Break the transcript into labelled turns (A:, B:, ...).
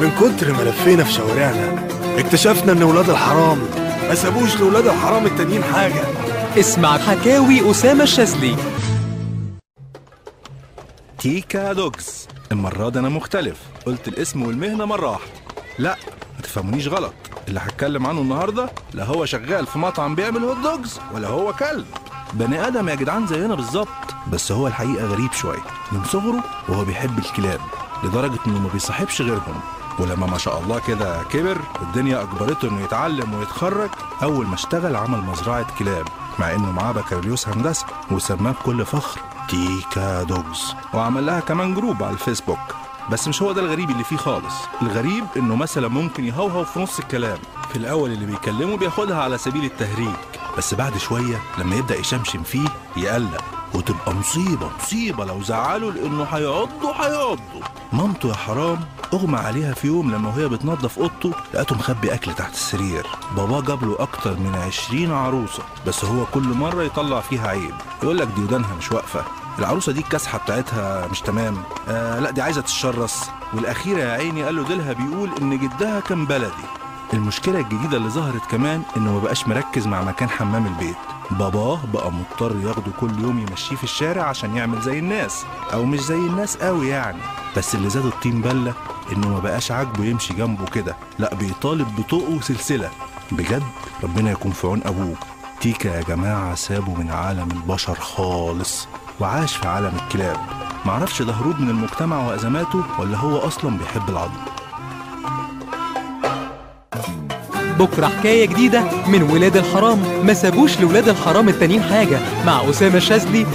A: من كتر ما لفينا في شوارعنا اكتشفنا إن ولاد الحرام ما سابوش لولاد الحرام التانيين حاجة.
B: اسمع حكاوي أسامة الشاذلي.
C: تيكا dogs. المرة دي أنا مختلف. قلت الاسم والمهنة مرة واحدة. لا ما تفهمونيش غلط. اللي هتكلم عنه النهاردة لا هو شغال في مطعم بيعمل hot dogs ولا هو كلب. بني آدم يا جدعان زينا بالظبط. بس هو الحقيقة غريب شوية. من صغره وهو بيحب الكلاب لدرجة إنه ما بيصاحبش غيرهم. ولما ما شاء الله كده كبر الدنيا أجبرته إنه يتعلم ويتخرج. أول ما اشتغل عمل مزرعة كلاب مع إنه معاه بكالوريوس هندسة وسماه بكل فخر تيكا dogs. وعمل لها كمان group على الفيسبوك. بس مش هو ده الغريب اللي فيه خالص. الغريب إنه مثلا ممكن يهوهو في نص الكلام. في الأول اللي بيكلمه بياخدها على سبيل التهريج. بس بعد شوية لما يبدأ يشمشم فيه يقلق. وتبقى مصيبة مصيبة لو زعله لأنه هيعضه هيعضه مامته يا حرام أغمى عليها في يوم لما وهي بتنظف أوضته لقته مخبي أكل تحت السرير. باباه جاب له أكتر من عشرين عروسة بس هو كل مرة يطلع فيها عيب. يقول لك دي ودانها مش واقفة. العروسة دي الكاسحة بتاعتها مش تمام. آه لا دي عايزة تتشرس. والأخيرة يا عيني قال له ديلها بيقول إن جدها كان بلدي. المشكلة الجديدة اللي ظهرت كمان إنه ما بقاش مركز مع مكان حمام البيت. باباه بقى مضطر ياخده كل يوم يمشيه في الشارع عشان يعمل زي الناس أو مش زي الناس قوي يعني. بس اللي زاد الطين بلة إنه ما بقاش عاجبه يمشي جنبه كده. لأ بيطالب بطوق وسلسلة. بجد؟ ربنا يكون في عون ابوه تيكا يا جماعة سابه من عالم البشر خالص. وعاش في عالم الكلاب. معرفش ده هروب من المجتمع وأزماته ولا هو أصلا بيحب العض.
B: بكرة حكاية جديدة من ولاد الحرام. ما سابوش لولاد الحرام التانيين حاجة. مع أسامة الشاذلي